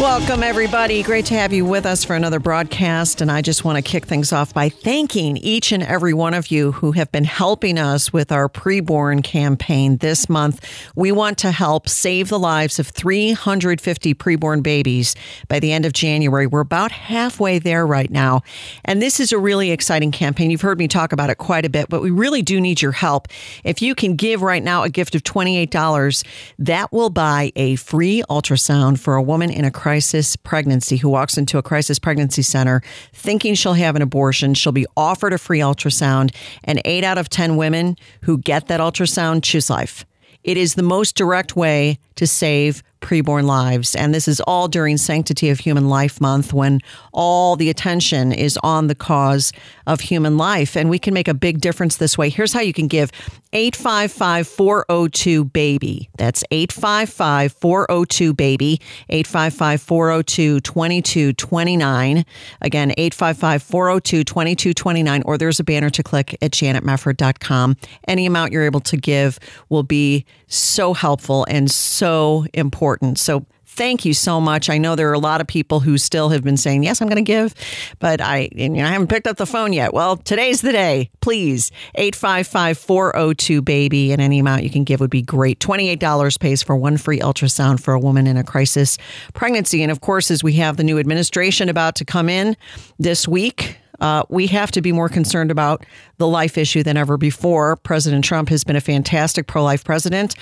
Welcome, everybody. Great to have you with us for another broadcast. And I just want to kick things off by thanking each and every one of you who have been helping us with our preborn campaign this month. We want to help save the lives of 350 preborn babies by the end of January. We're about halfway there right now. And this is a really exciting campaign. You've heard me talk about it quite a bit, but we really do need your help. If you can give right now a gift of $28, that will buy a free ultrasound for a woman in a crisis pregnancy who walks into a crisis pregnancy center thinking she'll have an abortion. She'll be offered a free ultrasound, and eight out of 10 women who get that ultrasound choose life. It is the most direct way to save preborn lives. And this is all during Sanctity of Human Life Month when all the attention is on the cause of human life. And we can make a big difference this way. Here's how you can give 855 402 BABY. That's 855 402 BABY, 855 402 2229. Again, 855 402 2229. Or there's a banner to click at janetmefford.com. Any amount you're able to give will be so helpful and so important. So thank you so much. I know there are a lot of people who still have been saying, yes, I'm going to give, but I, you know, I haven't picked up the phone yet. Well, today's the day. Please, 855 402 BABY, and any amount you can give would be great. $28 pays for one free ultrasound for a woman in a crisis pregnancy. And of course, as we have the new administration about to come in this week, uh, we have to be more concerned about the life issue than ever before. President Trump has been a fantastic pro life president.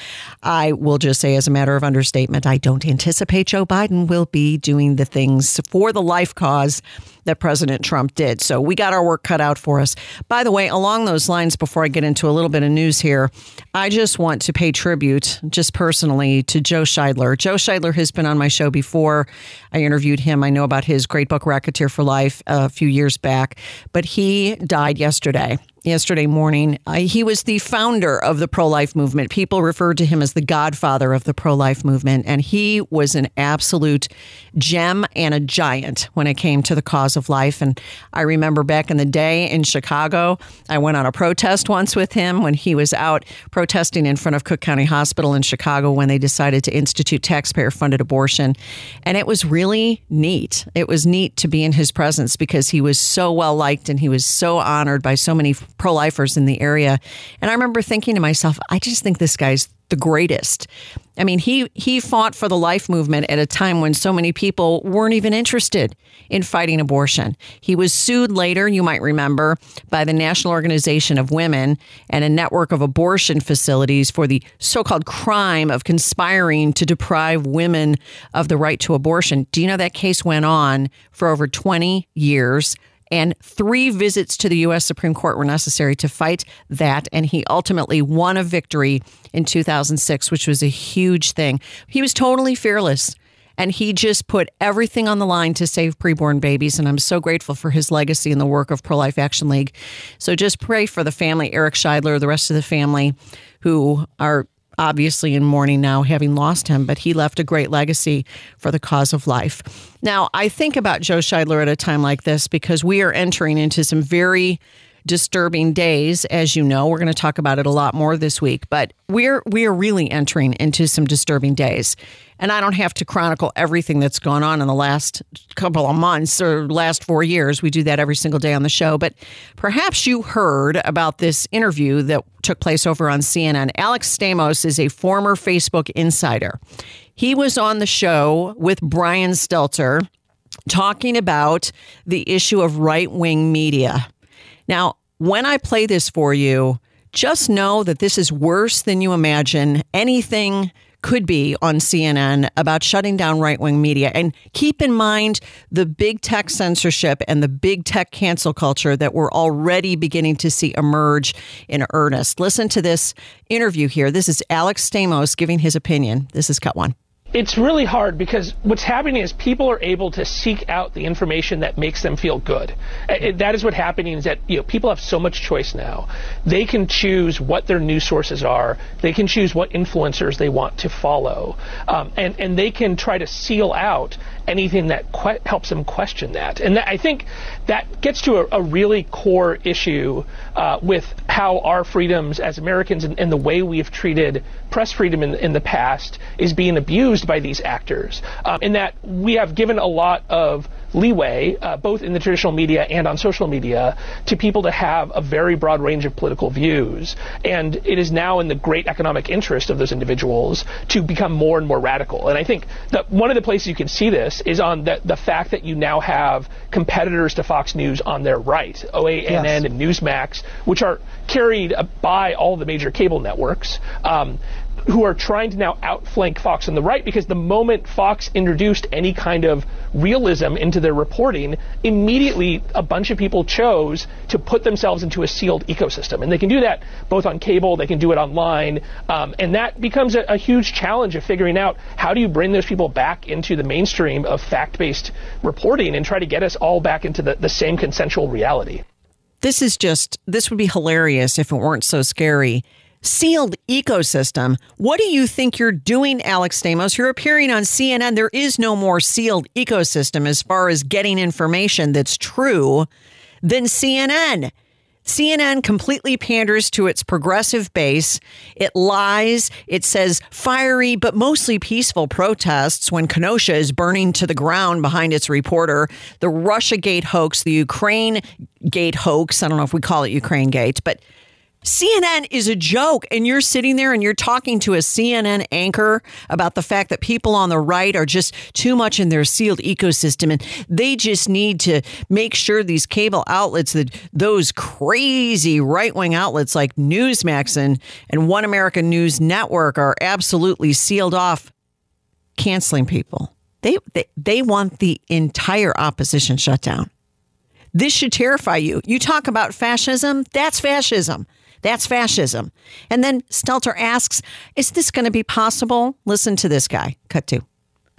I will just say, as a matter of understatement, I don't anticipate Joe Biden will be doing the things for the life cause that President Trump did. So we got our work cut out for us. By the way, along those lines, before I get into a little bit of news here, I just want to pay tribute, just personally, to Joe Scheidler. Joe Scheidler has been on my show before. I interviewed him. I know about his great book, Racketeer for Life, a few years back, but he died yesterday yesterday morning. Uh, he was the founder of the pro life movement. People referred to him as the godfather of the pro life movement, and he was an absolute gem and a giant when it came to the cause of life. And I remember back in the day in Chicago, I went on a protest once with him when he was out protesting in front of Cook County Hospital in Chicago when they decided to institute taxpayer funded abortion. And it was really neat. It was neat to be in his presence because he was so well liked and he was so honored by so many pro lifers in the area. And I remember thinking to myself, I just think this guy's the greatest. I mean, he he fought for the life movement at a time when so many people weren't even interested in fighting abortion. He was sued later, you might remember, by the National Organization of Women and a network of abortion facilities for the so-called crime of conspiring to deprive women of the right to abortion. Do you know that case went on for over 20 years? And three visits to the U.S. Supreme Court were necessary to fight that. And he ultimately won a victory in 2006, which was a huge thing. He was totally fearless. And he just put everything on the line to save preborn babies. And I'm so grateful for his legacy and the work of Pro Life Action League. So just pray for the family, Eric Scheidler, the rest of the family who are obviously in mourning now, having lost him, but he left a great legacy for the cause of life. Now, I think about Joe Scheidler at a time like this because we are entering into some very disturbing days as you know we're going to talk about it a lot more this week but we're we are really entering into some disturbing days and I don't have to chronicle everything that's gone on in the last couple of months or last 4 years. We do that every single day on the show. But perhaps you heard about this interview that took place over on CNN Alex Stamos is a former Facebook insider. He was on the show with Brian Stelter talking about the issue of right-wing media. Now, when I play this for you, just know that this is worse than you imagine. Anything could be on CNN about shutting down right wing media. And keep in mind the big tech censorship and the big tech cancel culture that we're already beginning to see emerge in earnest. Listen to this interview here. This is Alex Stamos giving his opinion. This is cut one it's really hard because what's happening is people are able to seek out the information that makes them feel good. That is what's happening is that you know people have so much choice now. They can choose what their news sources are. They can choose what influencers they want to follow, um, and and they can try to seal out anything that que- helps them question that. And I think that gets to a, a really core issue uh, with how our freedoms as Americans and, and, the way we've treated press freedom in, in the past is being abused by these actors. Um, in that we have given a lot of leeway, uh, both in the traditional media and on social media, to people to have a very broad range of political views. And it is now in the great economic interest of those individuals to become more and more radical. And I think that one of the places you can see this is on the, the fact that you now have competitors to Fox News on their right, OANN yes. and Newsmax, which are carried by all the major cable networks. Um, who are trying to now outflank Fox on the right because the moment Fox introduced any kind of realism into their reporting, immediately a bunch of people chose to put themselves into a sealed ecosystem. And they can do that both on cable, they can do it online, um, and that becomes a, a huge challenge of figuring out how do you bring those people back into the mainstream of fact based reporting and try to get us all back into the, the same consensual reality. This is just, this would be hilarious if it weren't so scary sealed ecosystem. What do you think you're doing, Alex Stamos? You're appearing on CNN. There is no more sealed ecosystem as far as getting information that's true than CNN. CNN completely panders to its progressive base. It lies. It says fiery but mostly peaceful protests when Kenosha is burning to the ground behind its reporter. The Russia Gate hoax, the Ukraine Gate hoax. I don't know if we call it Ukraine Gate, but CNN is a joke, and you're sitting there and you're talking to a CNN anchor about the fact that people on the right are just too much in their sealed ecosystem, and they just need to make sure these cable outlets, that those crazy right wing outlets like Newsmax and, and One American News Network, are absolutely sealed off, canceling people. They, they, they want the entire opposition shut down. This should terrify you. You talk about fascism, that's fascism. That's fascism. And then Stelter asks, Is this going to be possible? Listen to this guy. Cut two.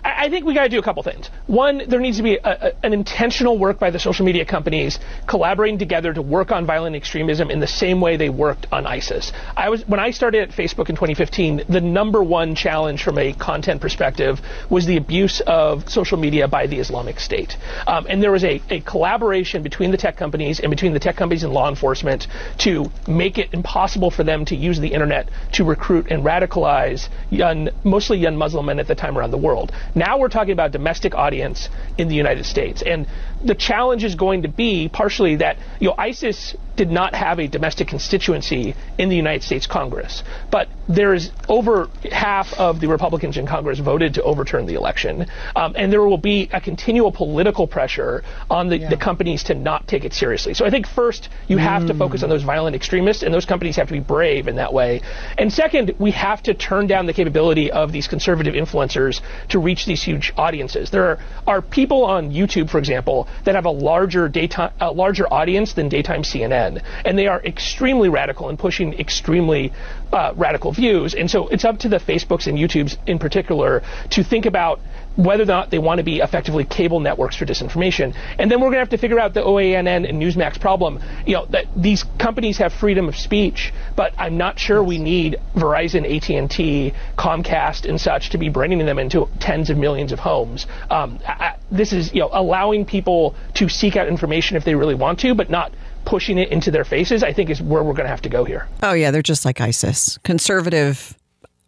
I think we got to do a couple things. One, there needs to be a, a, an intentional work by the social media companies collaborating together to work on violent extremism in the same way they worked on ISIS. I was when I started at Facebook in 2015, the number one challenge from a content perspective was the abuse of social media by the Islamic State, um, and there was a, a collaboration between the tech companies and between the tech companies and law enforcement to make it impossible for them to use the internet to recruit and radicalize young, mostly young Muslim men at the time around the world. Now we're talking about domestic audience in the United States. And the challenge is going to be partially that, you know, ISIS did not have a domestic constituency in the United States Congress. But there is over half of the Republicans in Congress voted to overturn the election. Um, and there will be a continual political pressure on the, yeah. the, companies to not take it seriously. So I think first, you have mm. to focus on those violent extremists, and those companies have to be brave in that way. And second, we have to turn down the capability of these conservative influencers to reach these huge audiences. There are, are people on YouTube, for example, that have a larger daytime, a larger audience than daytime CNN, and they are extremely radical and pushing extremely uh, radical views. And so it's up to the Facebooks and YouTubes in particular to think about whether or not they want to be effectively cable networks for disinformation. And then we're going to have to figure out the OANN and Newsmax problem. You know, that these companies have freedom of speech, but I'm not sure we need Verizon, AT&T, Comcast, and such to be bringing them into tens of millions of homes. Um, I, this is, you know, allowing people to seek out information if they really want to, but not pushing it into their faces, I think is where we're going to have to go here. Oh, yeah, they're just like ISIS. Conservative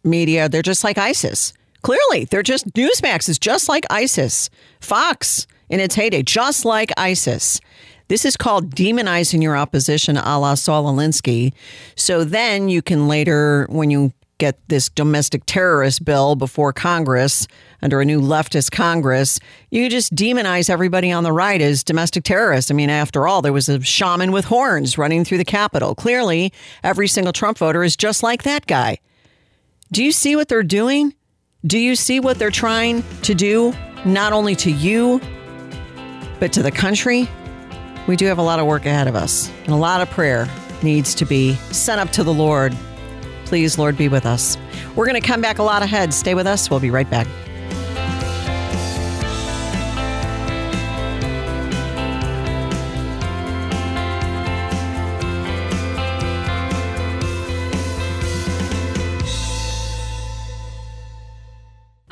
media, they're just like ISIS. Clearly, they're just Newsmax is just like ISIS. Fox in its heyday, just like ISIS. This is called demonizing your opposition a la Saul Alinsky. So then you can later, when you get this domestic terrorist bill before Congress under a new leftist Congress, you just demonize everybody on the right as domestic terrorists. I mean, after all, there was a shaman with horns running through the Capitol. Clearly, every single Trump voter is just like that guy. Do you see what they're doing? Do you see what they're trying to do, not only to you, but to the country? We do have a lot of work ahead of us, and a lot of prayer needs to be sent up to the Lord. Please, Lord, be with us. We're going to come back a lot ahead. Stay with us. We'll be right back.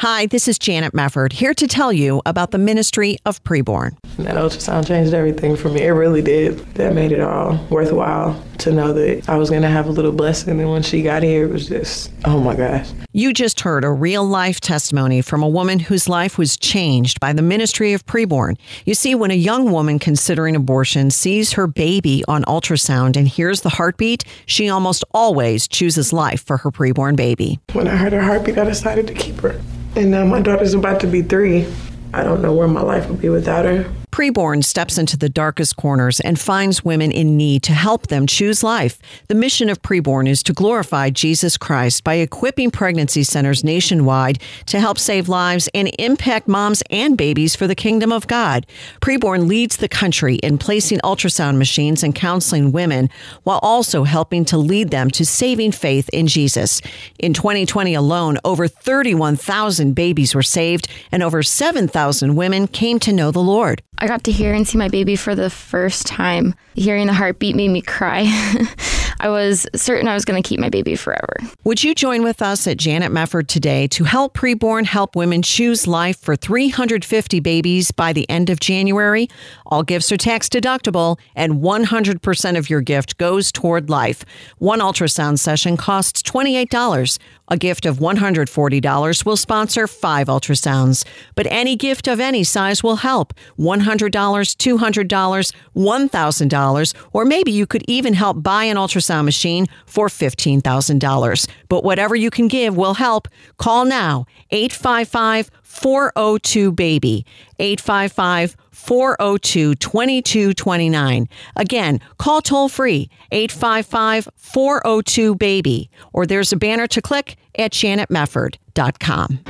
Hi, this is Janet Mefford here to tell you about the Ministry of Preborn. That ultrasound changed everything for me. It really did. That made it all worthwhile to know that I was going to have a little blessing. And when she got here, it was just, oh my gosh. You just heard a real life testimony from a woman whose life was changed by the Ministry of Preborn. You see, when a young woman considering abortion sees her baby on ultrasound and hears the heartbeat, she almost always chooses life for her preborn baby. When I heard her heartbeat, I decided to keep her. And now my daughter's about to be three. I don't know where my life would be without her. Preborn steps into the darkest corners and finds women in need to help them choose life. The mission of Preborn is to glorify Jesus Christ by equipping pregnancy centers nationwide to help save lives and impact moms and babies for the kingdom of God. Preborn leads the country in placing ultrasound machines and counseling women while also helping to lead them to saving faith in Jesus. In 2020 alone, over 31,000 babies were saved and over 7,000 women came to know the Lord. I got to hear and see my baby for the first time. Hearing the heartbeat made me cry. I was certain I was going to keep my baby forever. Would you join with us at Janet Mefford today to help preborn help women choose life for 350 babies by the end of January? All gifts are tax deductible, and 100% of your gift goes toward life. One ultrasound session costs $28. A gift of $140 will sponsor five ultrasounds, but any gift of any size will help $100, $200, $1,000, or maybe you could even help buy an ultrasound machine for $15,000. But whatever you can give will help. Call now 855 402 BABY. 855 402 2229. Again, call toll free 855 402 BABY, or there's a banner to click at janetmefford.com.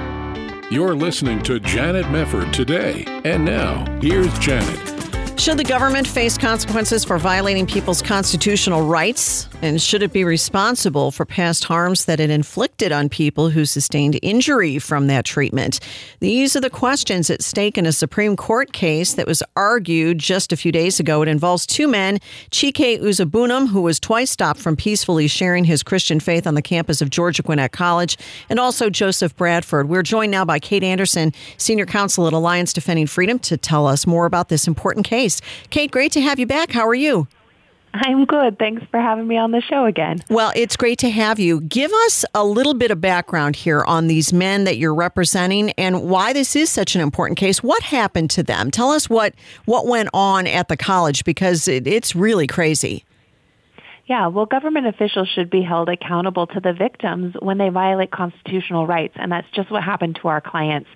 You're listening to Janet Mefford today. And now, here's Janet. Should the government face consequences for violating people's constitutional rights? And should it be responsible for past harms that it inflicted on people who sustained injury from that treatment? These are the questions at stake in a Supreme Court case that was argued just a few days ago. It involves two men, Chike Uzuegbunam, who was twice stopped from peacefully sharing his Christian faith on the campus of Georgia Gwinnett College, and also Joseph Bradford. We're joined now by Kate Anderson, Senior Counsel at Alliance Defending Freedom, to tell us more about this important case. Kate, great to have you back. How are you? I'm good. Thanks for having me on the show again. Well, it's great to have you. Give us a little bit of background here on these men that you're representing and why this is such an important case. What happened to them? Tell us what what went on at the college because it, it's really crazy. Yeah, well, government officials should be held accountable to the victims when they violate constitutional rights, and that's just what happened to our clients.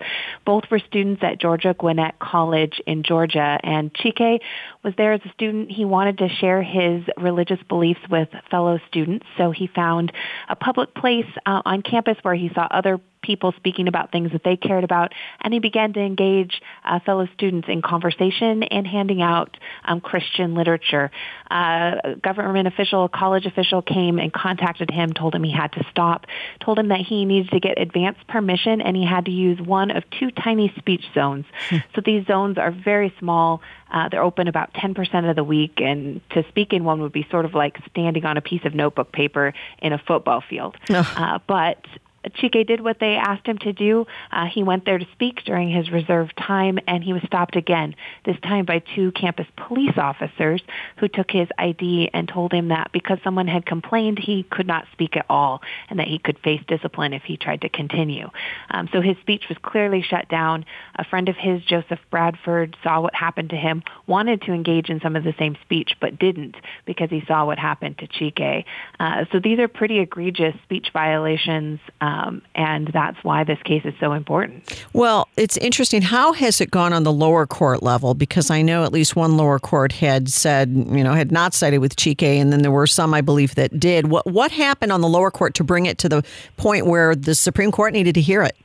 Both were students at Georgia Gwinnett College in Georgia, and Chike was there as a student. He wanted to share his religious beliefs with fellow students, so he found a public place uh, on campus where he saw other people speaking about things that they cared about, and he began to engage uh, fellow students in conversation and handing out um, Christian literature. Uh, a government official, a college official came and contacted him, told him he had to stop, told him that he needed to get advance permission, and he had to use one of two tiny speech zones. Hmm. so these zones are very small. Uh, they're open about 10% of the week, and to speak in one would be sort of like standing on a piece of notebook paper in a football field. Uh, but Chike did what they asked him to do. Uh, he went there to speak during his reserved time, and he was stopped again, this time by two campus police officers who took his ID and told him that because someone had complained, he could not speak at all and that he could face discipline if he tried to continue. Um, so his speech was clearly shut down. A friend of his, Joseph Bradford, saw what happened to him, wanted to engage in some of the same speech, but didn't because he saw what happened to Chike. Uh, so these are pretty egregious speech violations. Um, um, and that's why this case is so important. Well, it's interesting. How has it gone on the lower court level? Because I know at least one lower court had said, you know, had not sided with Chike, and then there were some, I believe, that did. What what happened on the lower court to bring it to the point where the Supreme Court needed to hear it?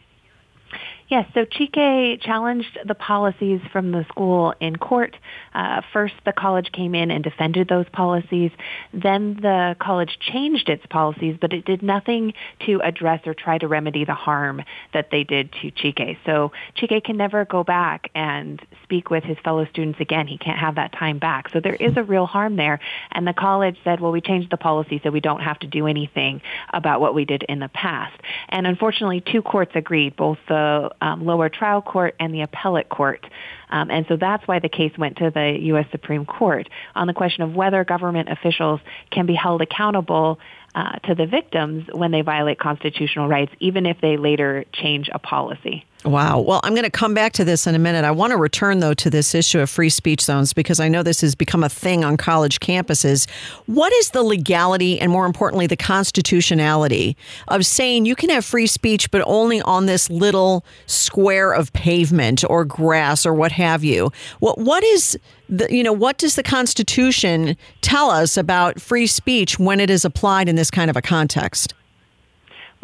Yes, so Chike challenged the policies from the school in court. Uh, first, the college came in and defended those policies. Then the college changed its policies, but it did nothing to address or try to remedy the harm that they did to Chike. So Chike can never go back and speak with his fellow students again. He can't have that time back. So there is a real harm there. And the college said, well, we changed the policy so we don't have to do anything about what we did in the past. And unfortunately, two courts agreed, both the um, lower trial court and the appellate court. Um, and so that's why the case went to the U.S. Supreme Court on the question of whether government officials can be held accountable uh, to the victims when they violate constitutional rights, even if they later change a policy. Wow. Well, I'm going to come back to this in a minute. I want to return, though, to this issue of free speech zones because I know this has become a thing on college campuses. What is the legality and, more importantly, the constitutionality of saying you can have free speech, but only on this little square of pavement or grass or what have you? What, what is the, you know, what does the Constitution tell us about free speech when it is applied in this kind of a context?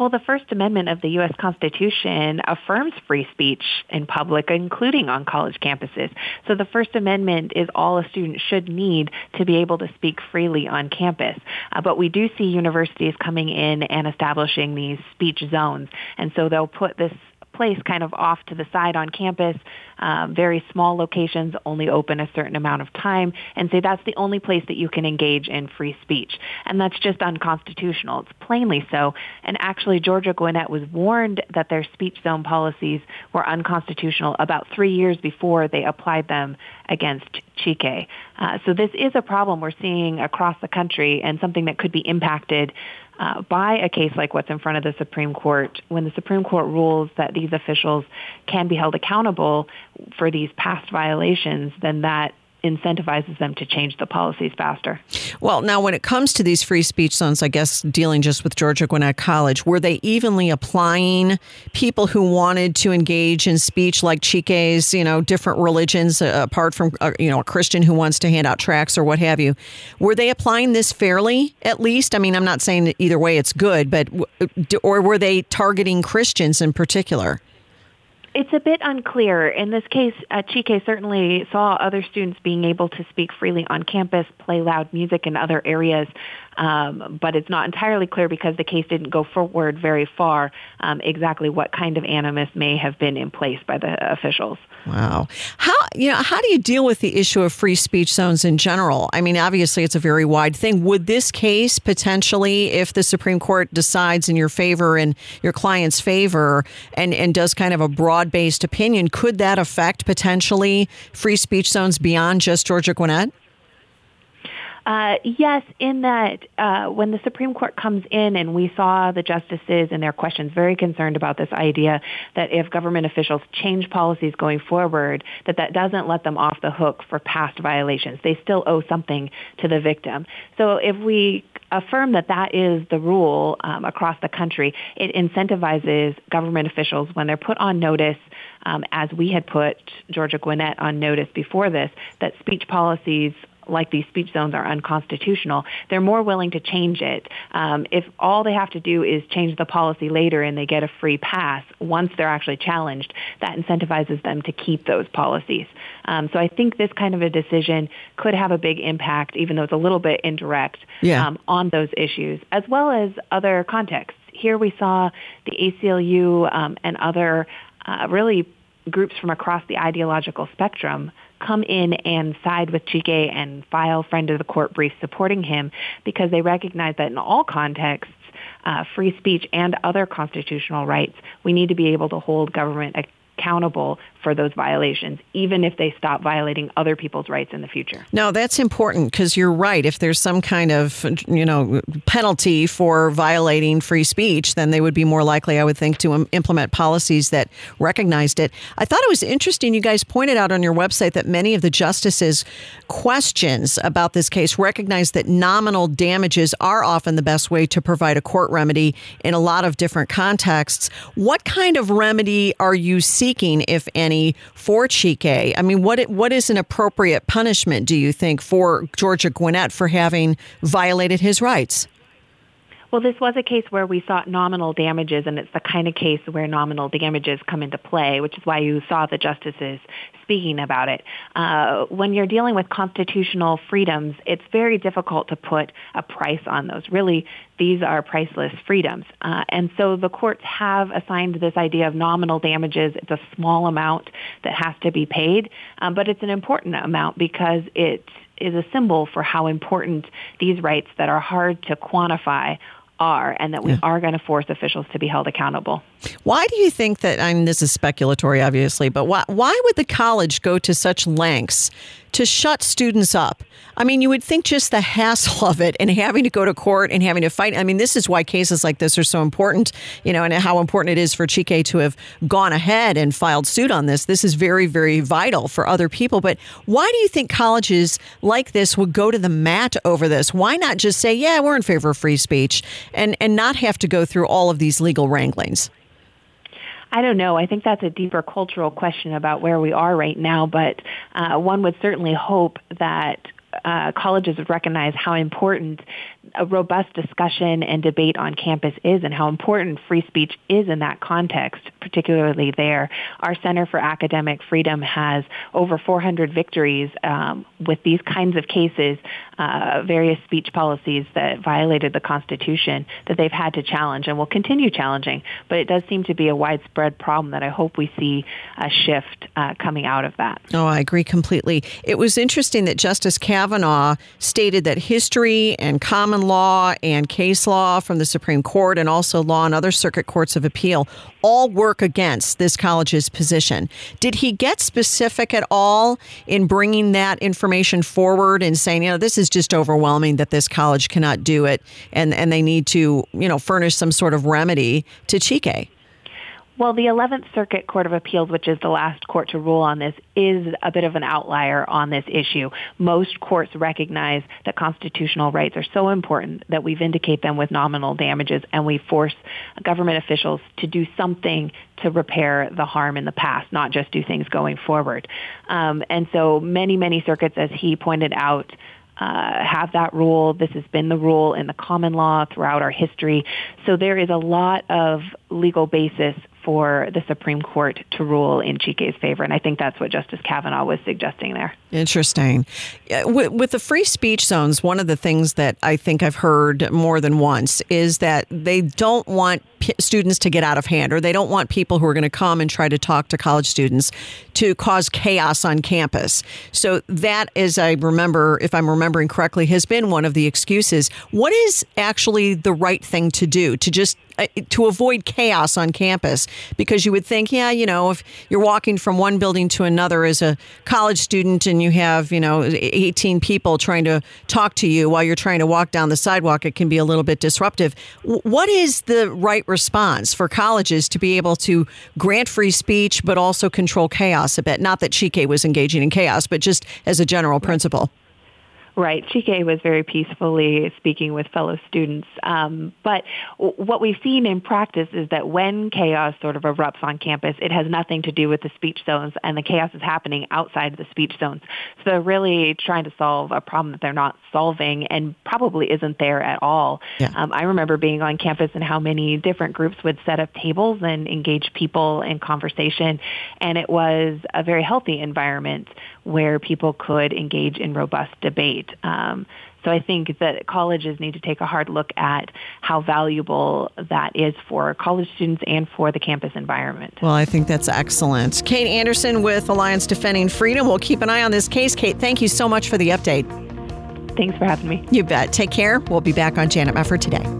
Well, the First Amendment of the U.S. Constitution affirms free speech in public, including on college campuses. So the First Amendment is all a student should need to be able to speak freely on campus. Uh, but we do see universities coming in and establishing these speech zones. And so they'll put this place kind of off to the side on campus, um, very small locations, only open a certain amount of time, and say that's the only place that you can engage in free speech. And that's just unconstitutional. It's plainly so. And actually, Georgia Gwinnett was warned that their speech zone policies were unconstitutional about three years before they applied them against Chike. Uh, so this is a problem we're seeing across the country and something that could be impacted uh, by a case like what's in front of the Supreme Court, when the Supreme Court rules that these officials can be held accountable for these past violations, then that incentivizes them to change the policies faster. Well, now when it comes to these free speech zones, I guess dealing just with Georgia Gwinnett College, were they evenly applying people who wanted to engage in speech like Chike's, you know, different religions uh, apart from, uh, you know, a Christian who wants to hand out tracts or what have you? Were they applying this fairly, at least? I mean, I'm not saying either way it's good, but, or were they targeting Christians in particular? It's a bit unclear. In this case, uh, Chike certainly saw other students being able to speak freely on campus, play loud music in other areas, um, but it's not entirely clear because the case didn't go forward very far um, exactly what kind of animus may have been in place by the officials. Wow. How you know how do you deal with the issue of free speech zones in general? I mean, obviously it's a very wide thing. Would this case potentially, if the Supreme Court decides in your favor and your client's favor and, and does kind of a broad based opinion, could that affect potentially free speech zones beyond just Georgia Gwinnett? Uh, yes, in that uh, when the Supreme Court comes in and we saw the justices and their questions very concerned about this idea that if government officials change policies going forward, that that doesn't let them off the hook for past violations. They still owe something to the victim. So if we affirm that that is the rule um, across the country, it incentivizes government officials when they're put on notice um, as we had put Georgia Gwinnett on notice before this, that speech policies like these speech zones are unconstitutional, they're more willing to change it. Um, if all they have to do is change the policy later and they get a free pass, once they're actually challenged, that incentivizes them to keep those policies. Um, so I think this kind of a decision could have a big impact, even though it's a little bit indirect, yeah. um, on those issues, as well as other contexts. Here we saw the ACLU um, and other uh, really groups from across the ideological spectrum come in and side with Chike and file friend of the court brief supporting him because they recognize that in all contexts, uh, free speech and other constitutional rights, we need to be able to hold government accountable for those violations, even if they stop violating other people's rights in the future. No, that's important because you're right. If there's some kind of, you know, penalty for violating free speech, then they would be more likely, I would think, to implement policies that recognized it. I thought it was interesting. You guys pointed out on your website that many of the justices' questions about this case recognize that nominal damages are often the best way to provide a court remedy in a lot of different contexts. What kind of remedy are you seeking, if any? For Chike? I mean, what what is an appropriate punishment, do you think, for Georgia Gwinnett for having violated his rights? Well, this was a case where we sought nominal damages, and it's the kind of case where nominal damages come into play, which is why you saw the justices speaking about it. Uh, when you're dealing with constitutional freedoms, it's very difficult to put a price on those. Really, these are priceless freedoms. Uh, and so the courts have assigned this idea of nominal damages. It's a small amount that has to be paid, um, but it's an important amount because it is a symbol for how important these rights that are hard to quantify are and that we yeah. are going to force officials to be held accountable. Why do you think that, I mean, this is speculatory, obviously, but why, why would the college go to such lengths to shut students up? I mean, you would think just the hassle of it and having to go to court and having to fight. I mean, this is why cases like this are so important, you know, and how important it is for Chike to have gone ahead and filed suit on this. This is very, very vital for other people. But why do you think colleges like this would go to the mat over this? Why not just say, yeah, we're in favor of free speech and, and not have to go through all of these legal wranglings? I don't know. I think that's a deeper cultural question about where we are right now, but uh, one would certainly hope that uh, colleges would recognize how important a robust discussion and debate on campus is and how important free speech is in that context, particularly there. Our Center for Academic Freedom has over 400 victories um, with these kinds of cases, uh, various speech policies that violated the Constitution that they've had to challenge and will continue challenging. But it does seem to be a widespread problem that I hope we see a shift uh, coming out of that. Oh, I agree completely. It was interesting that Justice Kavanaugh stated that history and common common law and case law from the Supreme Court and also law and other circuit courts of appeal all work against this college's position. Did he get specific at all in bringing that information forward and saying, you know, this is just overwhelming that this college cannot do it and, and they need to, you know, furnish some sort of remedy to Chike? Well, the 11th Circuit Court of Appeals, which is the last court to rule on this, is a bit of an outlier on this issue. Most courts recognize that constitutional rights are so important that we vindicate them with nominal damages and we force government officials to do something to repair the harm in the past, not just do things going forward. Um, and so many, many circuits, as he pointed out, uh, have that rule. This has been the rule in the common law throughout our history. So there is a lot of legal basis for the Supreme Court to rule in Chike's favor. And I think that's what Justice Kavanaugh was suggesting there. Interesting. With, with, the free speech zones, one of the things that I think I've heard more than once is that they don't want p- students to get out of hand or they don't want people who are going to come and try to talk to college students to cause chaos on campus. So that, as I remember, if I'm remembering correctly, has been one of the excuses. What is actually the right thing to do to just uh, to avoid chaos on campus because you would think, yeah, you know, if you're walking from one building to another as a college student and you have, you know, 18 people trying to talk to you while you're trying to walk down the sidewalk, it can be a little bit disruptive. What is the right response for colleges to be able to grant free speech but also control chaos a bit? Not that Chike was engaging in chaos, but just as a general principle. Right. Chike was very peacefully speaking with fellow students. Um, but what we've seen in practice is that when chaos sort of erupts on campus, it has nothing to do with the speech zones, and the chaos is happening outside of the speech zones. So they're really trying to solve a problem that they're not solving and probably isn't there at all. Yeah. Um, I remember being on campus and how many different groups would set up tables and engage people in conversation, and it was a very healthy environment where people could engage in robust debate. Um, so I think that colleges need to take a hard look at how valuable that is for college students and for the campus environment. Well, I think that's excellent. Kate Anderson with Alliance Defending Freedom. We'll keep an eye on this case. Kate, thank you so much for the update. Thanks for having me. You bet. Take care. We'll be back on Janet Mefford today.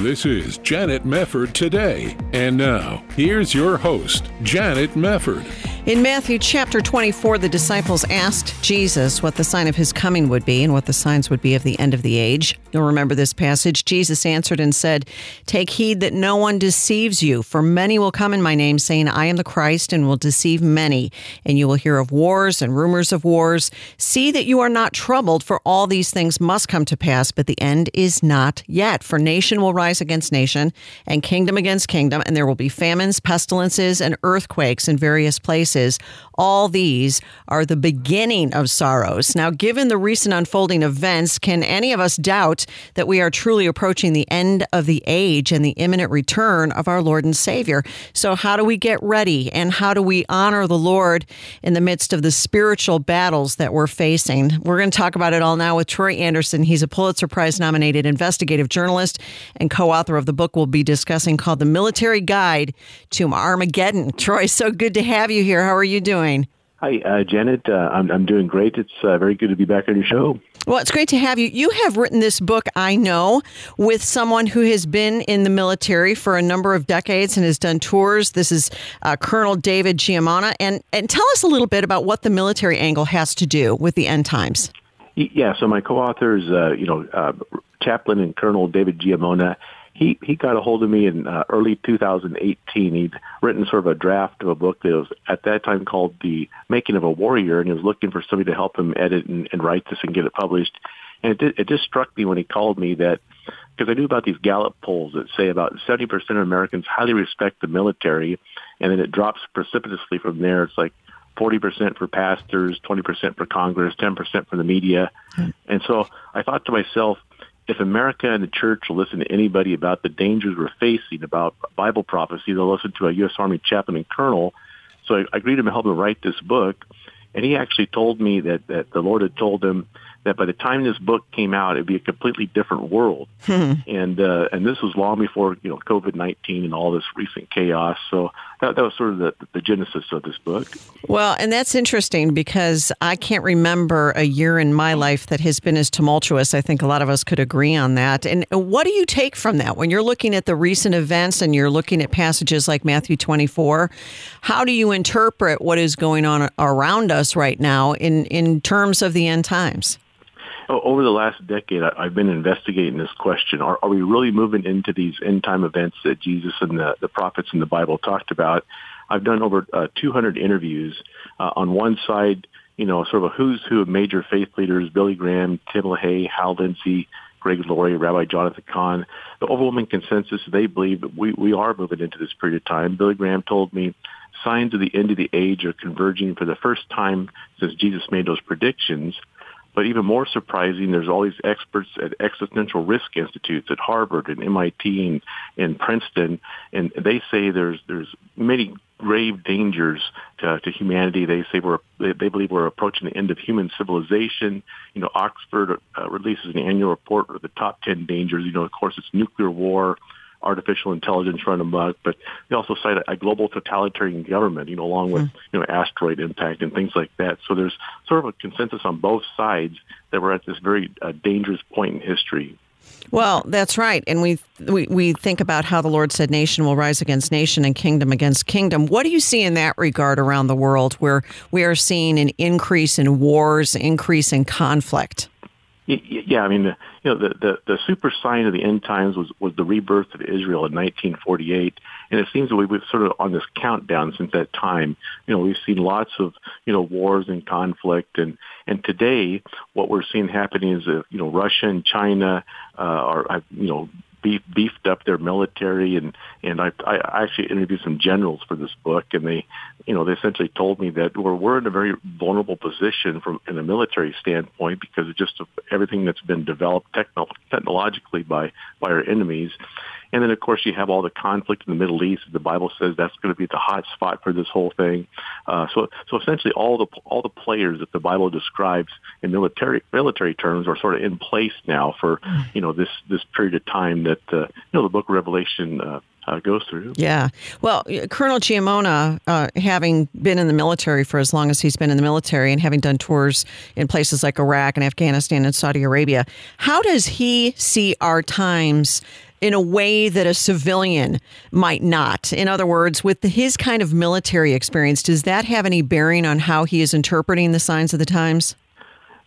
This is Janet Mefford Today. And now, here's your host, Janet Mefford. In Matthew chapter 24, the disciples asked Jesus what the sign of his coming would be and what the signs would be of the end of the age. You'll remember this passage. Jesus answered and said, Take heed that no one deceives you, for many will come in my name, saying, I am the Christ, and will deceive many. And you will hear of wars and rumors of wars. See that you are not troubled, for all these things must come to pass, but the end is not yet. For nation will rise against nation, and kingdom against kingdom, and there will be famines, pestilences, and earthquakes in various places all these are the beginning of sorrows. Now, given the recent unfolding events, can any of us doubt that we are truly approaching the end of the age and the imminent return of our Lord and Savior? So, how do we get ready and how do we honor the Lord in the midst of the spiritual battles that we're facing? We're going to talk about it all now with Troy Anderson. He's a Pulitzer Prize nominated investigative journalist and co author of the book we'll be discussing called The Military Guide to Armageddon. Troy, so good to have you here. How are you doing? Hi, uh, Janet. Uh, I'm, I'm doing great. It's uh, very good to be back on your show. Well, it's great to have you. You have written this book, I know, with someone who has been in the military for a number of decades and has done tours. This is uh, Colonel David Giammona. And, and tell us a little bit about what the military angle has to do with the end times. Yeah, so my co-author is, uh, you know, uh, Chaplain and Colonel David Giammona he he got a hold of me in uh, early 2018. He'd written sort of a draft of a book that was at that time called "The Making of a Warrior," and he was looking for somebody to help him edit and, and write this and get it published. And it did, it just struck me when he called me that because I knew about these Gallup polls that say about 70% of Americans highly respect the military, and then it drops precipitously from there. It's like 40% for pastors, 20% for Congress, 10% for the media. Mm-hmm. And so I thought to myself, if America and the church will listen to anybody about the dangers we're facing, about Bible prophecy, they'll listen to a U.S. Army chaplain and colonel. So I, I agreed to help him write this book. And he actually told me that, that the Lord had told him that by the time this book came out, it'd be a completely different world. Hmm. And uh, and this was long before you know COVID nineteen and all this recent chaos. So that, that was sort of the, the genesis of this book. Well, and that's interesting because I can't remember a year in my life that has been as tumultuous. I think a lot of us could agree on that. And what do you take from that when you're looking at the recent events and you're looking at passages like Matthew 24? How do you interpret what is going on around us right now in, in terms of the end times? Over the last decade, I've been investigating this question. Are, are we really moving into these end time events that Jesus and the, the prophets in the Bible talked about? I've done over uh, 200 interviews. Uh, on one side, you know, sort of a who's who of major faith leaders, Billy Graham, Tim LaHaye, Hal Lindsey, Greg Laurie, Rabbi Jonathan Cahn. The overwhelming consensus, they believe that we, we are moving into this period of time. Billy Graham told me signs of the end of the age are converging for the first time since Jesus made those predictions. But even more surprising, there's all these experts at existential risk institutes at Harvard and MIT and, and Princeton, and they say there's there's many grave dangers to, to humanity. They say we're they, believe we're approaching the end of human civilization. You know, Oxford uh, releases an annual report of the top ten dangers. You know, of course, it's nuclear war, artificial intelligence run amok, but they also cite a, a global totalitarian government, you know, along with, mm. you know, asteroid impact and things like that. So there's sort of a consensus on both sides that we're at this very uh, dangerous point in history. Well, that's right. And we, we we think about how the Lord said nation will rise against nation and kingdom against kingdom. What do you see in that regard around the world where we are seeing an increase in wars, increase in conflict? Yeah, I mean, you know, the, the, the super sign of the end times was, was the rebirth of Israel in 1948. And it seems that we've sort of on this countdown since that time. You know, we've seen lots of, you know, wars and conflict. And, and today what we're seeing happening is, uh, you know, Russia and China uh, are, you know, beef, beefed up their military and and I, I actually interviewed some generals for this book and they you know they essentially told me that we're we're in a very vulnerable position from in a military standpoint because of just everything that's been developed techno- technologically by by our enemies and then, of course, you have all the conflict in the Middle East. The Bible says that's going to be the hot spot for this whole thing. Uh, so, so essentially, all the all the players that the Bible describes in military military terms are sort of in place now for you know this this period of time that uh, you know the Book of Revelation. Uh, uh, goes through. Yeah. Well, Colonel Giammona, uh, having been in the military for as long as he's been in the military and having done tours in places like Iraq and Afghanistan and Saudi Arabia, how does he see our times in a way that a civilian might not. In other words, with his kind of military experience, does that have any bearing on how he is interpreting the signs of the times?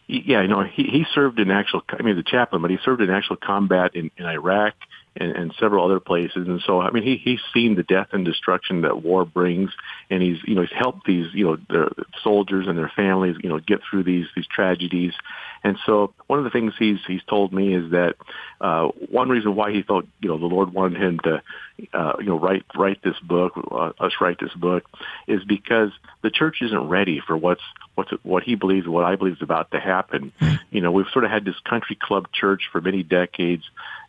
Yeah, you know, he, he served in actual, I mean, the chaplain, but he served in actual combat in, in Iraq and, and several other places. And so, I mean, he, he's seen the death and destruction that war brings, and he's, you know, he's helped these, you know, the soldiers and their families, you know, get through these, these tragedies. And so one of the things he's, he's told me is that, uh, one reason why he felt, you know, the Lord wanted him to, uh, you know, write, write this book, uh, us write this book is because the church isn't ready for what's, what's, what he believes, what I believe is about to happen. You know, we've sort of had this country club church for many decades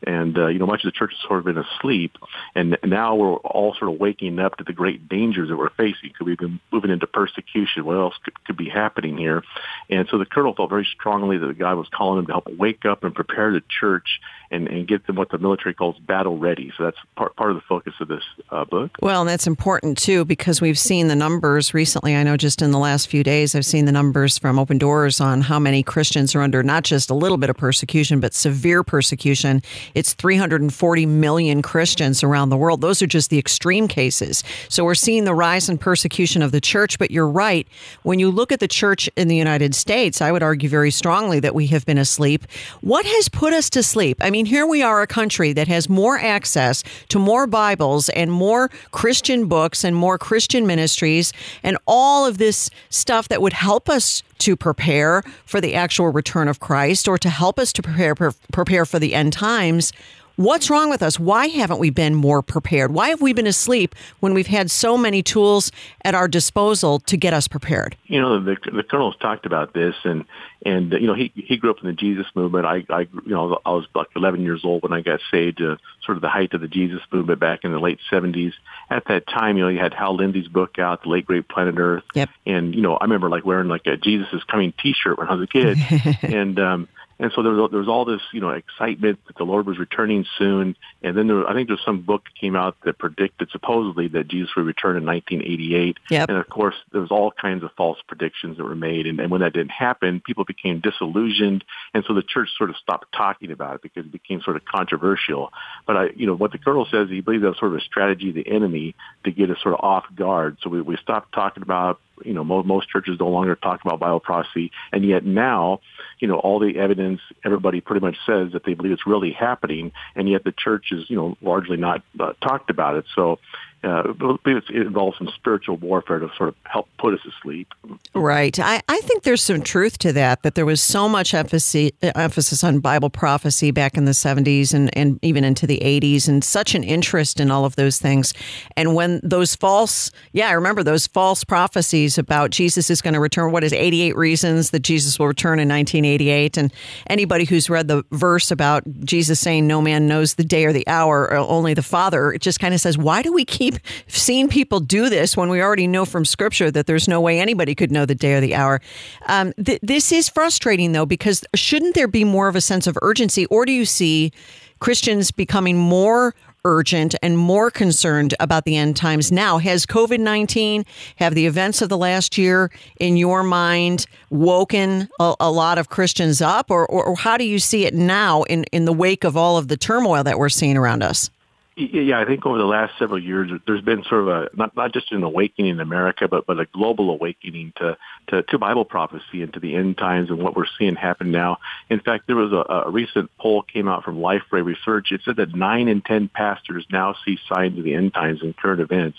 and, uh, you know, much of the church has sort of been asleep. And now we're all sort of waking up to the great dangers that we're facing. Could we be moving into persecution? What else could, could be happening here? And so the colonel felt very strongly that God was calling him to help wake up and prepare the church and, and get them what the military calls battle ready. So that's part, part of the focus of this uh, book. Well, and that's important too because we've seen the numbers recently. I know just in the last few days, I've seen the numbers from Open Doors on how many Christians are under not just a little bit of persecution, but severe persecution. It's 340 million Christians around the world. Those are just the extreme cases. So we're seeing the rise in persecution of the church. But you're right. When you look at the church in the United States, I would argue very strongly that we have been asleep. What has put us to sleep? I mean, here we are, a country that has more access to more Bibles and more Christian books and more Christian ministries and all of this stuff that would help us to prepare for the actual return of Christ or to help us to prepare prepare for the end times. What's wrong with us? Why haven't we been more prepared? Why have we been asleep when we've had so many tools at our disposal to get us prepared? You know, the, the colonel's talked about this, and and you know, he he grew up in the Jesus movement. I, I you know, I was like 11 years old when I got saved, uh, sort of the height of the Jesus movement back in the late 70s. At that time, you know, you had Hal Lindsey's book out, The Late Great Planet Earth, yep. and you know, I remember like wearing like a Jesus is Coming T-shirt when I was a kid, and um, and so there was, there was all this, you know, excitement that the Lord was returning soon. And then there, I think there's some book came out that predicted supposedly that Jesus would return in 1988. Yep. And of course, there was all kinds of false predictions that were made. And, and when that didn't happen, people became disillusioned. And so the church sort of stopped talking about it because it became sort of controversial. But I, you know, what the colonel says, he believes that was sort of a strategy of the enemy to get us sort of off guard. So we, we stopped talking about you know, most, most churches no longer talk about prophecy, and yet now, you know, all the evidence, everybody pretty much says that they believe it's really happening, and yet the church is, you know, largely not uh, talked about it. So, uh, it involves some spiritual warfare to sort of help put us asleep. Right. I, I think there's some truth to that, that there was so much emphasis, emphasis on Bible prophecy back in the 70s and, and even into the 80s, and such an interest in all of those things. And when those false, yeah, I remember those false prophecies about Jesus is going to return, what is 88 reasons that Jesus will return in 1988? And anybody who's read the verse about Jesus saying, No man knows the day or the hour, only the Father, it just kind of says, Why do we keep keep seeing people do this when we already know from Scripture that there's no way anybody could know the day or the hour. Um, th- this is frustrating, though, because shouldn't there be more of a sense of urgency, or do you see Christians becoming more urgent and more concerned about the end times now. Has COVID 19, have the events of the last year, in your mind, woken a, a lot of Christians up? Or, or, or, how do you see it now in, in the wake of all of the turmoil that we're seeing around us? Yeah, I think over the last several years, there's been sort of a not not just an awakening in America, but but a global awakening to to, to Bible prophecy and to the end times and what we're seeing happen now. In fact, there was a, a recent poll came out from Lifeway Research. It said that nine in ten pastors now see signs of the end times in current events.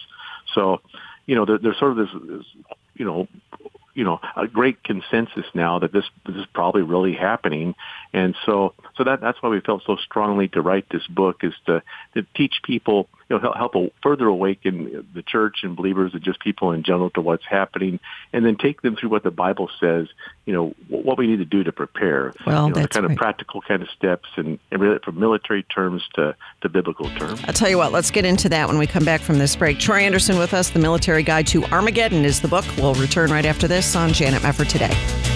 So, you know, there, there's sort of this, this you know you know a great consensus now that this this is probably really happening and so so that that's why we felt so strongly to write this book is to to teach people you know help, help further awaken the church and believers and just people in general to what's happening and then take them through what the bible says you know what we need to do to prepare. Well you know, that's kind of practical kind of steps and, and really from military terms to to biblical terms. I'll tell you what let's get into that when we come back from this break. Troy anderson with us the military guide to armageddon is the book. We'll return right after this on janet mefford today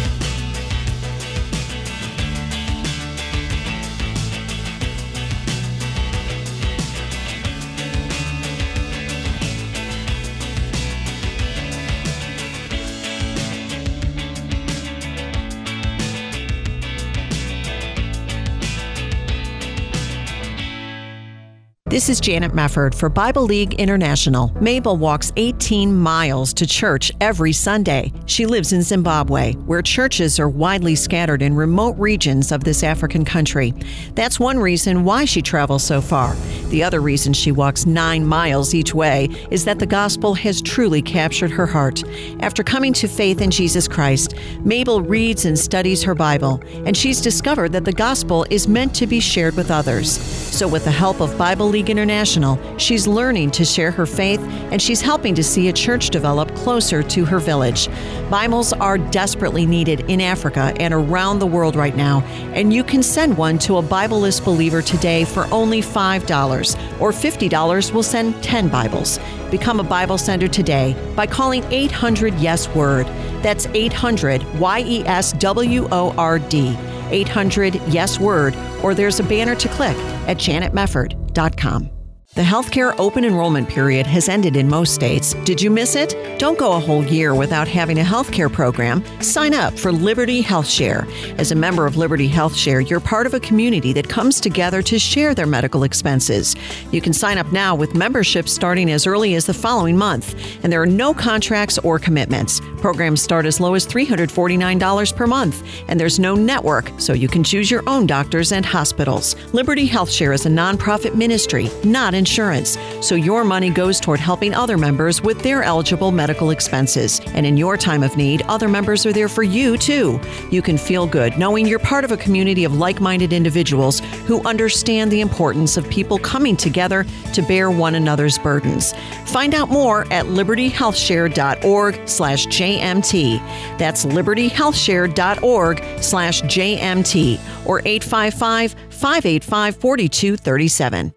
This is Janet Mefford for Bible League International. Mabel walks 18 miles to church every Sunday. She lives in Zimbabwe, where churches are widely scattered in remote regions of this African country. That's one reason why she travels so far. The other reason she walks nine miles each way is that the gospel has truly captured her heart. After coming to faith in Jesus Christ, Mabel reads and studies her Bible, and she's discovered that the gospel is meant to be shared with others. So, with the help of Bible League International, she's learning to share her faith and she's helping to see a church develop closer to her village. Bibles are desperately needed in Africa and around the world right now, and you can send one to a Bibleless believer today for only $5, or $50 will send 10 Bibles. Become a Bible sender today by calling 800 Yes Word. That's 800 Y E S W O R D. 800 Yes Word, or there's a banner to click at janetmefford.com. The healthcare open enrollment period has ended in most states. Did you miss it? Don't go a whole year without having a healthcare program. Sign up for Liberty Health Share. As a member of Liberty Health Share, you're part of a community that comes together to share their medical expenses. You can sign up now with membership starting as early as the following month, and there are no contracts or commitments. Programs start as low as $349 per month, and there's no network, so you can choose your own doctors and hospitals. Liberty Health Share is a nonprofit ministry, not insurance, so your money goes toward helping other members with their eligible medical expenses. And in your time of need, other members are there for you too. You can feel good knowing you're part of a community of like-minded individuals who understand the importance of people coming together to bear one another's burdens. Find out more at libertyhealthshare.org slash JMT. That's libertyhealthshare.org slash JMT or 855 585 4237.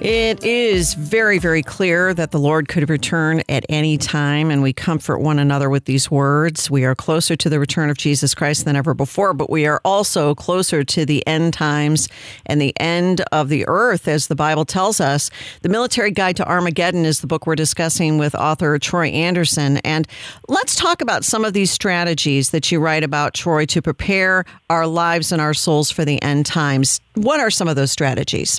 It is very, very clear that the Lord could return at any time, and we comfort one another with these words. We are closer to the return of Jesus Christ than ever before, but we are also closer to the end times and the end of the earth, as the Bible tells us. The Military Guide to Armageddon is the book we're discussing with author Troy Anderson. And let's talk about some of these strategies that you write about, Troy, to prepare our lives and our souls for the end times. What are some of those strategies?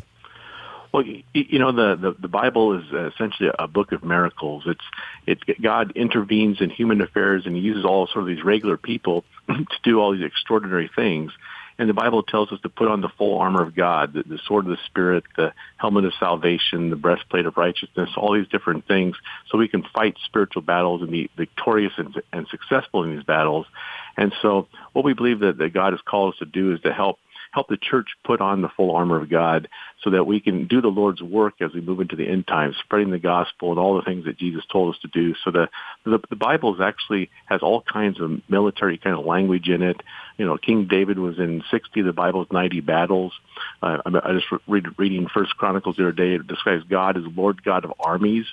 Well, you know, the, the, the Bible is essentially a book of miracles. It's, it's God intervenes in human affairs and he uses all sort of these regular people to do all these extraordinary things. And the Bible tells us to put on the full armor of God, the, the sword of the Spirit, the helmet of salvation, the breastplate of righteousness, all these different things so we can fight spiritual battles and be victorious and, and successful in these battles. And so what we believe that, that God has called us to do is to help help the church put on the full armor of God so that we can do the Lord's work as we move into the end times, spreading the gospel and all the things that Jesus told us to do. So the the, the Bible is actually has all kinds of military kind of language in it. You know, King David was in 60, the Bible's 90 battles. Uh, I just read, reading First Chronicles the other day. It describes God as Lord God of armies.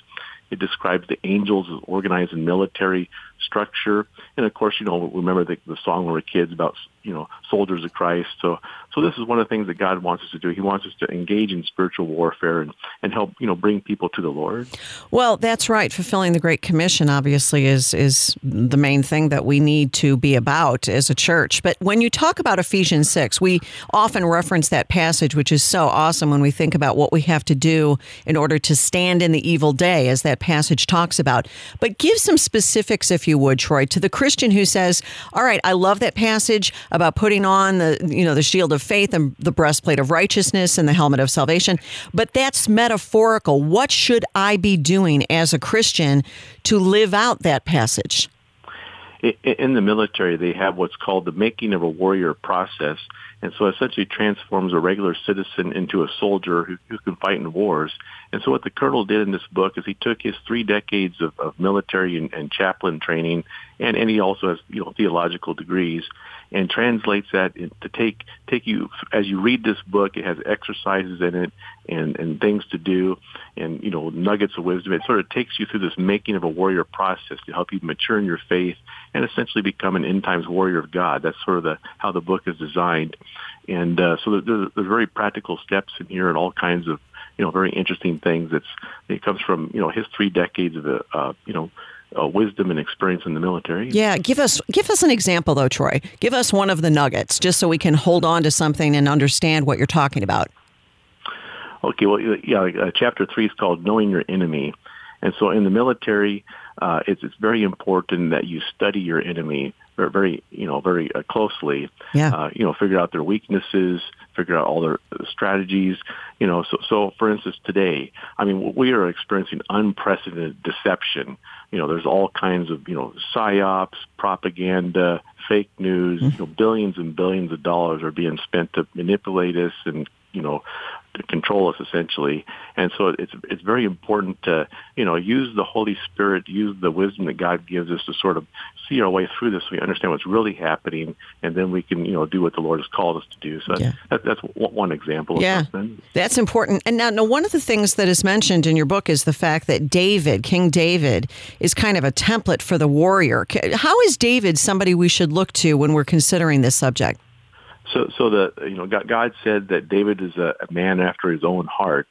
It describes the angels as organized in military structure. And of course, you know, remember the, the song when we were kids about, you know, soldiers of Christ. So, so this is one of the things that God wants us to do. He wants us to engage in spiritual warfare and, and help, you know, bring people to the Lord. Well, that's right. Fulfilling the Great Commission obviously is, is the main thing that we need to be about as a church. But when you talk about Ephesians 6, we often reference that passage, which is so awesome when we think about what we have to do in order to stand in the evil day, as that passage talks about. But give some specifics, if you would, Troy, to the Christian who says, "All right, I love that passage about putting on the you know the shield of faith and the breastplate of righteousness and the helmet of salvation, but that's metaphorical. What should I be doing as a Christian to live out that passage?" In the military, they have what's called the making of a warrior process, and so essentially transforms a regular citizen into a soldier who, who can fight in wars. And so what the colonel did in this book is he took his three decades of, of military and, and chaplain training, and, and he also has you know theological degrees, and translates that to take take you as you read this book. It has exercises in it and and things to do, and you know nuggets of wisdom. It sort of takes you through this making of a warrior process to help you mature in your faith and essentially become an end times warrior of God. That's sort of the how the book is designed, and uh, so there's, there's very practical steps in here and all kinds of you know very interesting things. It's it comes from you know his three decades of uh, you know uh, wisdom and experience in the military. Yeah, give us give us an example though, Troy. Give us one of the nuggets, just so we can hold on to something and understand what you're talking about. Okay, well, yeah, uh, chapter three is called "Knowing Your Enemy," and so in the military, uh, it's it's very important that you study your enemy very, very you know, very uh, closely. Yeah. Uh, you know, figure out their weaknesses, figure out all their strategies. You know, so so for instance, today, I mean, we are experiencing unprecedented deception. You know, there's all kinds of you know psyops, propaganda, fake news. Mm-hmm. You know, billions and billions of dollars are being spent to manipulate us and you know control us essentially. And so it's it's very important to you know use the Holy Spirit, use the wisdom that God gives us to sort of see our way through this. So we understand what's really happening, and then we can you know do what the Lord has called us to do. So yeah. that, that's one example. yeah, that's important. And now, now, one of the things that is mentioned in your book is the fact that David, King David, is kind of a template for the warrior. How is David somebody we should look to when we're considering this subject? So, so the you know God said that David is a, a man after His own heart.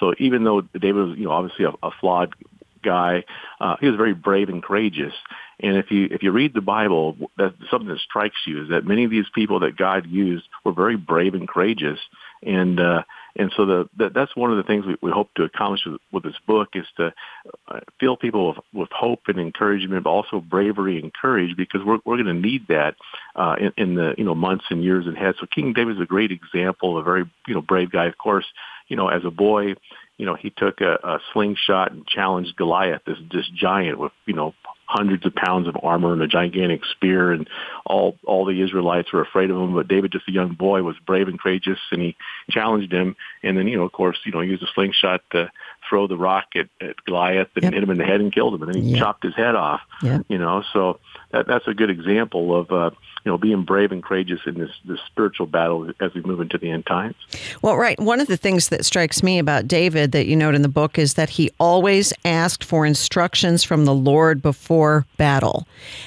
So even though David was you know obviously a, a flawed guy, uh, he was very brave and courageous. And if you if you read the Bible, that something that strikes you is that many of these people that God used were very brave and courageous. And uh, and so the, the, that's one of the things we, we hope to accomplish with, with this book is to uh, fill people with, with hope and encouragement, but also bravery and courage because we're, we're going to need that uh, in, in the you know months and years ahead. So King David is a great example, a very you know brave guy. Of course, you know as a boy, you know he took a, a slingshot and challenged Goliath, this this giant with you know hundreds of pounds of armor and a gigantic spear, and all all the Israelites were afraid of him. But David, just a young boy, was brave and courageous, and he challenged him. And then, you know, of course, you know, he used a slingshot to throw the rock at, at Goliath and yep. hit him in the head and killed him, and then he yep. chopped his head off. Yep. You know, so that that's a good example of. uh you know, being brave and courageous in this, this spiritual battle as we move into the end times. Well, right. One of the things that strikes me about David that you note in the book is that he always asked for instructions from the Lord before battle.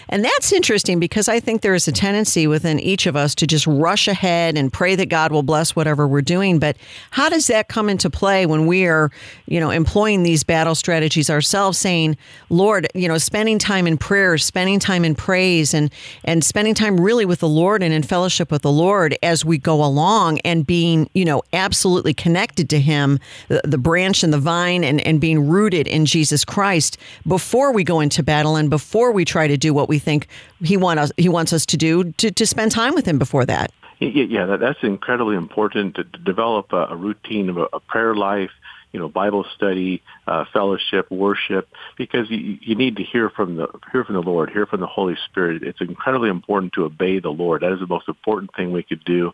And that's interesting because I think there is a tendency within each of us to just rush ahead and pray that God will bless whatever we're doing. But how does that come into play when we are, you know, employing these battle strategies ourselves, saying, Lord, you know, spending time in prayer, spending time in praise, and, and spending time really with the Lord and in fellowship with the Lord as we go along and being, you know, absolutely connected to Him, the, the branch and the vine, and, and being rooted in Jesus Christ before we go into battle and before we try to do what we think He, want us, he wants us to do, to, to spend time with Him before that. Yeah, that's incredibly important to, develop a, routine of a prayer life, you know, Bible study, uh, fellowship, worship, because you, you need to hear from the hear from the Lord, hear from the Holy Spirit. It's incredibly important to obey the Lord. That is the most important thing we could do.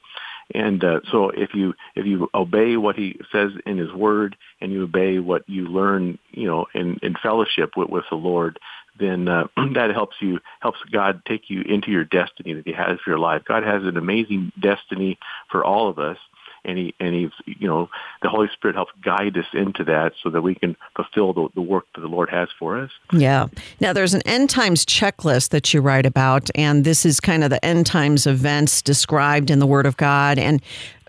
And uh, so, if you if you obey what He says in His Word, and you obey what you learn, you know, in, in fellowship with, with the Lord, then uh, that helps you helps God take you into your destiny that He has for your life. God has an amazing destiny for all of us, and he and he's you know the Holy Spirit helps guide us into that so that we can fulfill the, the work that the Lord has for us. Yeah. Now there's an end times checklist that you write about, and this is kind of the end times events described in the Word of God, and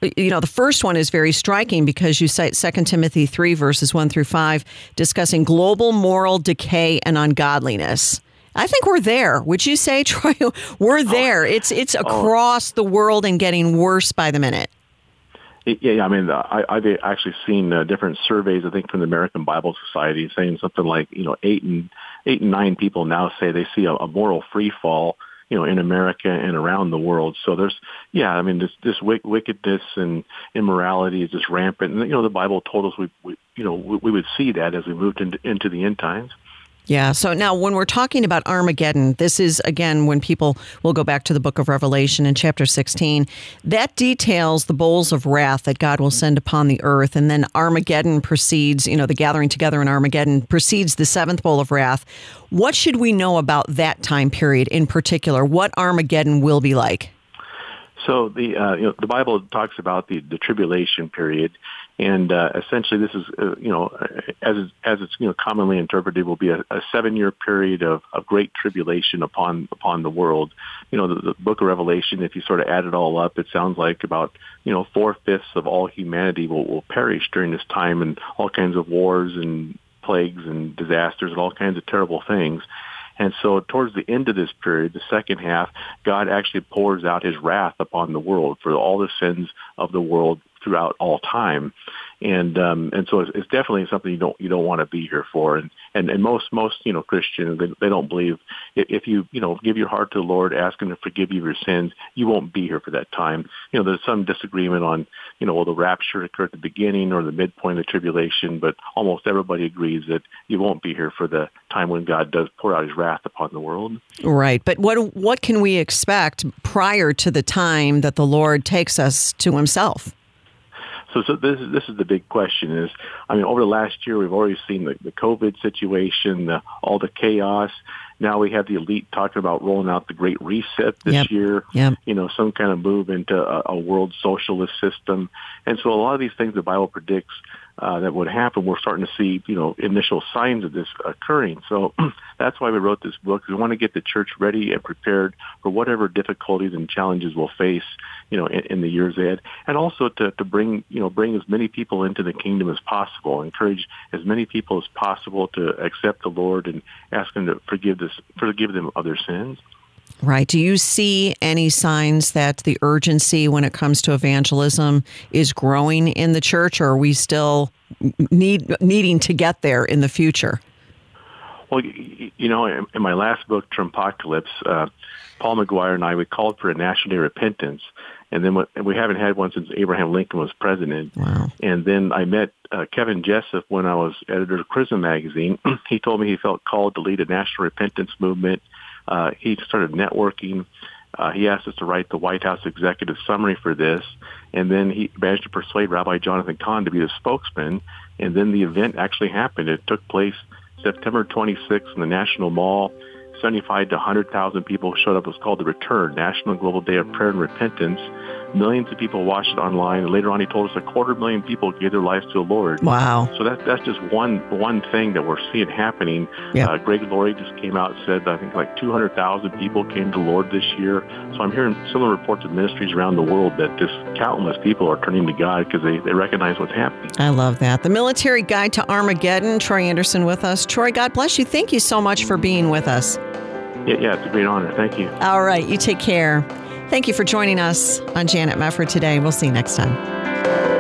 uh, you know the first one is very striking because you cite 2 timothy 3 verses 1 through 5 discussing global moral decay and ungodliness I think we're there. Would you say, Troy? We're oh. there. It's it's oh. across the world and getting worse by the minute. Yeah, I mean, I, I've actually seen uh, different surveys. I think from the American Bible Society saying something like, you know, eight and eight and nine people now say they see a, a moral free fall, you know, in America and around the world. So there's, yeah, I mean, this this wickedness and immorality is just rampant. And you know, the Bible told us we, we you know, we, we would see that as we moved into, into the end times. Yeah. So now, when we're talking about Armageddon, this is again when people will go back to the book of Revelation in chapter 16. That details the bowls of wrath that God will send upon the earth. And then Armageddon precedes, you know, the gathering together in Armageddon precedes the seventh bowl of wrath. What should we know about that time period in particular? What Armageddon will be like? So the uh, you know, the Bible talks about the, the tribulation period, and uh, essentially this is uh, you know as as it's you know commonly interpreted will be a, a seven year period of, of great tribulation upon upon the world. You know the, the Book of Revelation, if you sort of add it all up, it sounds like about you know four fifths of all humanity will, will perish during this time, and all kinds of wars and plagues and disasters and all kinds of terrible things. And so towards the end of this period, the second half, God actually pours out his wrath upon the world for all the sins of the world throughout all time and um, and so it's, it's definitely something you don't you don't want to be here for. And and, and most most you know Christians they, they don't believe if you you know give your heart to the Lord, ask Him to forgive you your sins, you won't be here for that time. You know, there's some disagreement on you know will the rapture occur at the beginning or the midpoint of the tribulation, but almost everybody agrees that you won't be here for the time when God does pour out His wrath upon the world. Right, but what what can we expect prior to the time that the Lord takes us to Himself? So, so this is this is the big question. Is I mean, over the last year, we've already seen the, the COVID situation, the, all the chaos. Now we have the elite talking about rolling out the Great Reset this Yep. year. Yep. You know, some kind of move into a, a world socialist system, and so a lot of these things the Bible predicts uh, that would happen. We're starting to see, you know, initial signs of this occurring. So that's why we wrote this book. We want to get the church ready and prepared for whatever difficulties and challenges we'll face, you know, in, in the years ahead, and also to, to bring, you know, bring as many people into the kingdom as possible. Encourage as many people as possible to accept the Lord and ask Him to forgive this, forgive them of their sins. Right. Do you see any signs that the urgency when it comes to evangelism is growing in the church, or are we still need needing to get there in the future? Well, you know, in my last book, Trumpocalypse, uh, Paul McGuire and I, we called for a national day of repentance. And then what- and we haven't had one since Abraham Lincoln was president. Wow. And then I met uh, Kevin Jessip when I was editor of Charisma magazine. he told me he felt called to lead a national repentance movement. Uh, he started networking. Uh, he asked us to write the White House executive summary for this, and then he managed to persuade Rabbi Jonathan Cahn to be the spokesman. And then the event actually happened. It took place September 26th in the National Mall. 75 to 100,000 people showed up. It was called the Return, National Global Day of Prayer and Repentance. Millions of people watched it online. And later on, he told us a quarter million people gave their lives to the Lord. Wow. So that, that's just one one thing that we're seeing happening. Yeah. Uh, Greg Laurie just came out and said I think like 200,000 people came to the Lord this year. So I'm hearing similar reports of ministries around the world that just countless people are turning to God because they, they recognize what's happening. I love that. The Military Guide to Armageddon. Troy Anderson with us. Troy, God bless you. Thank you so much for being with us. Yeah, yeah, it's a great honor. Thank you. All right. You take care. Thank you for joining us on Janet Mefford today. We'll see you next time.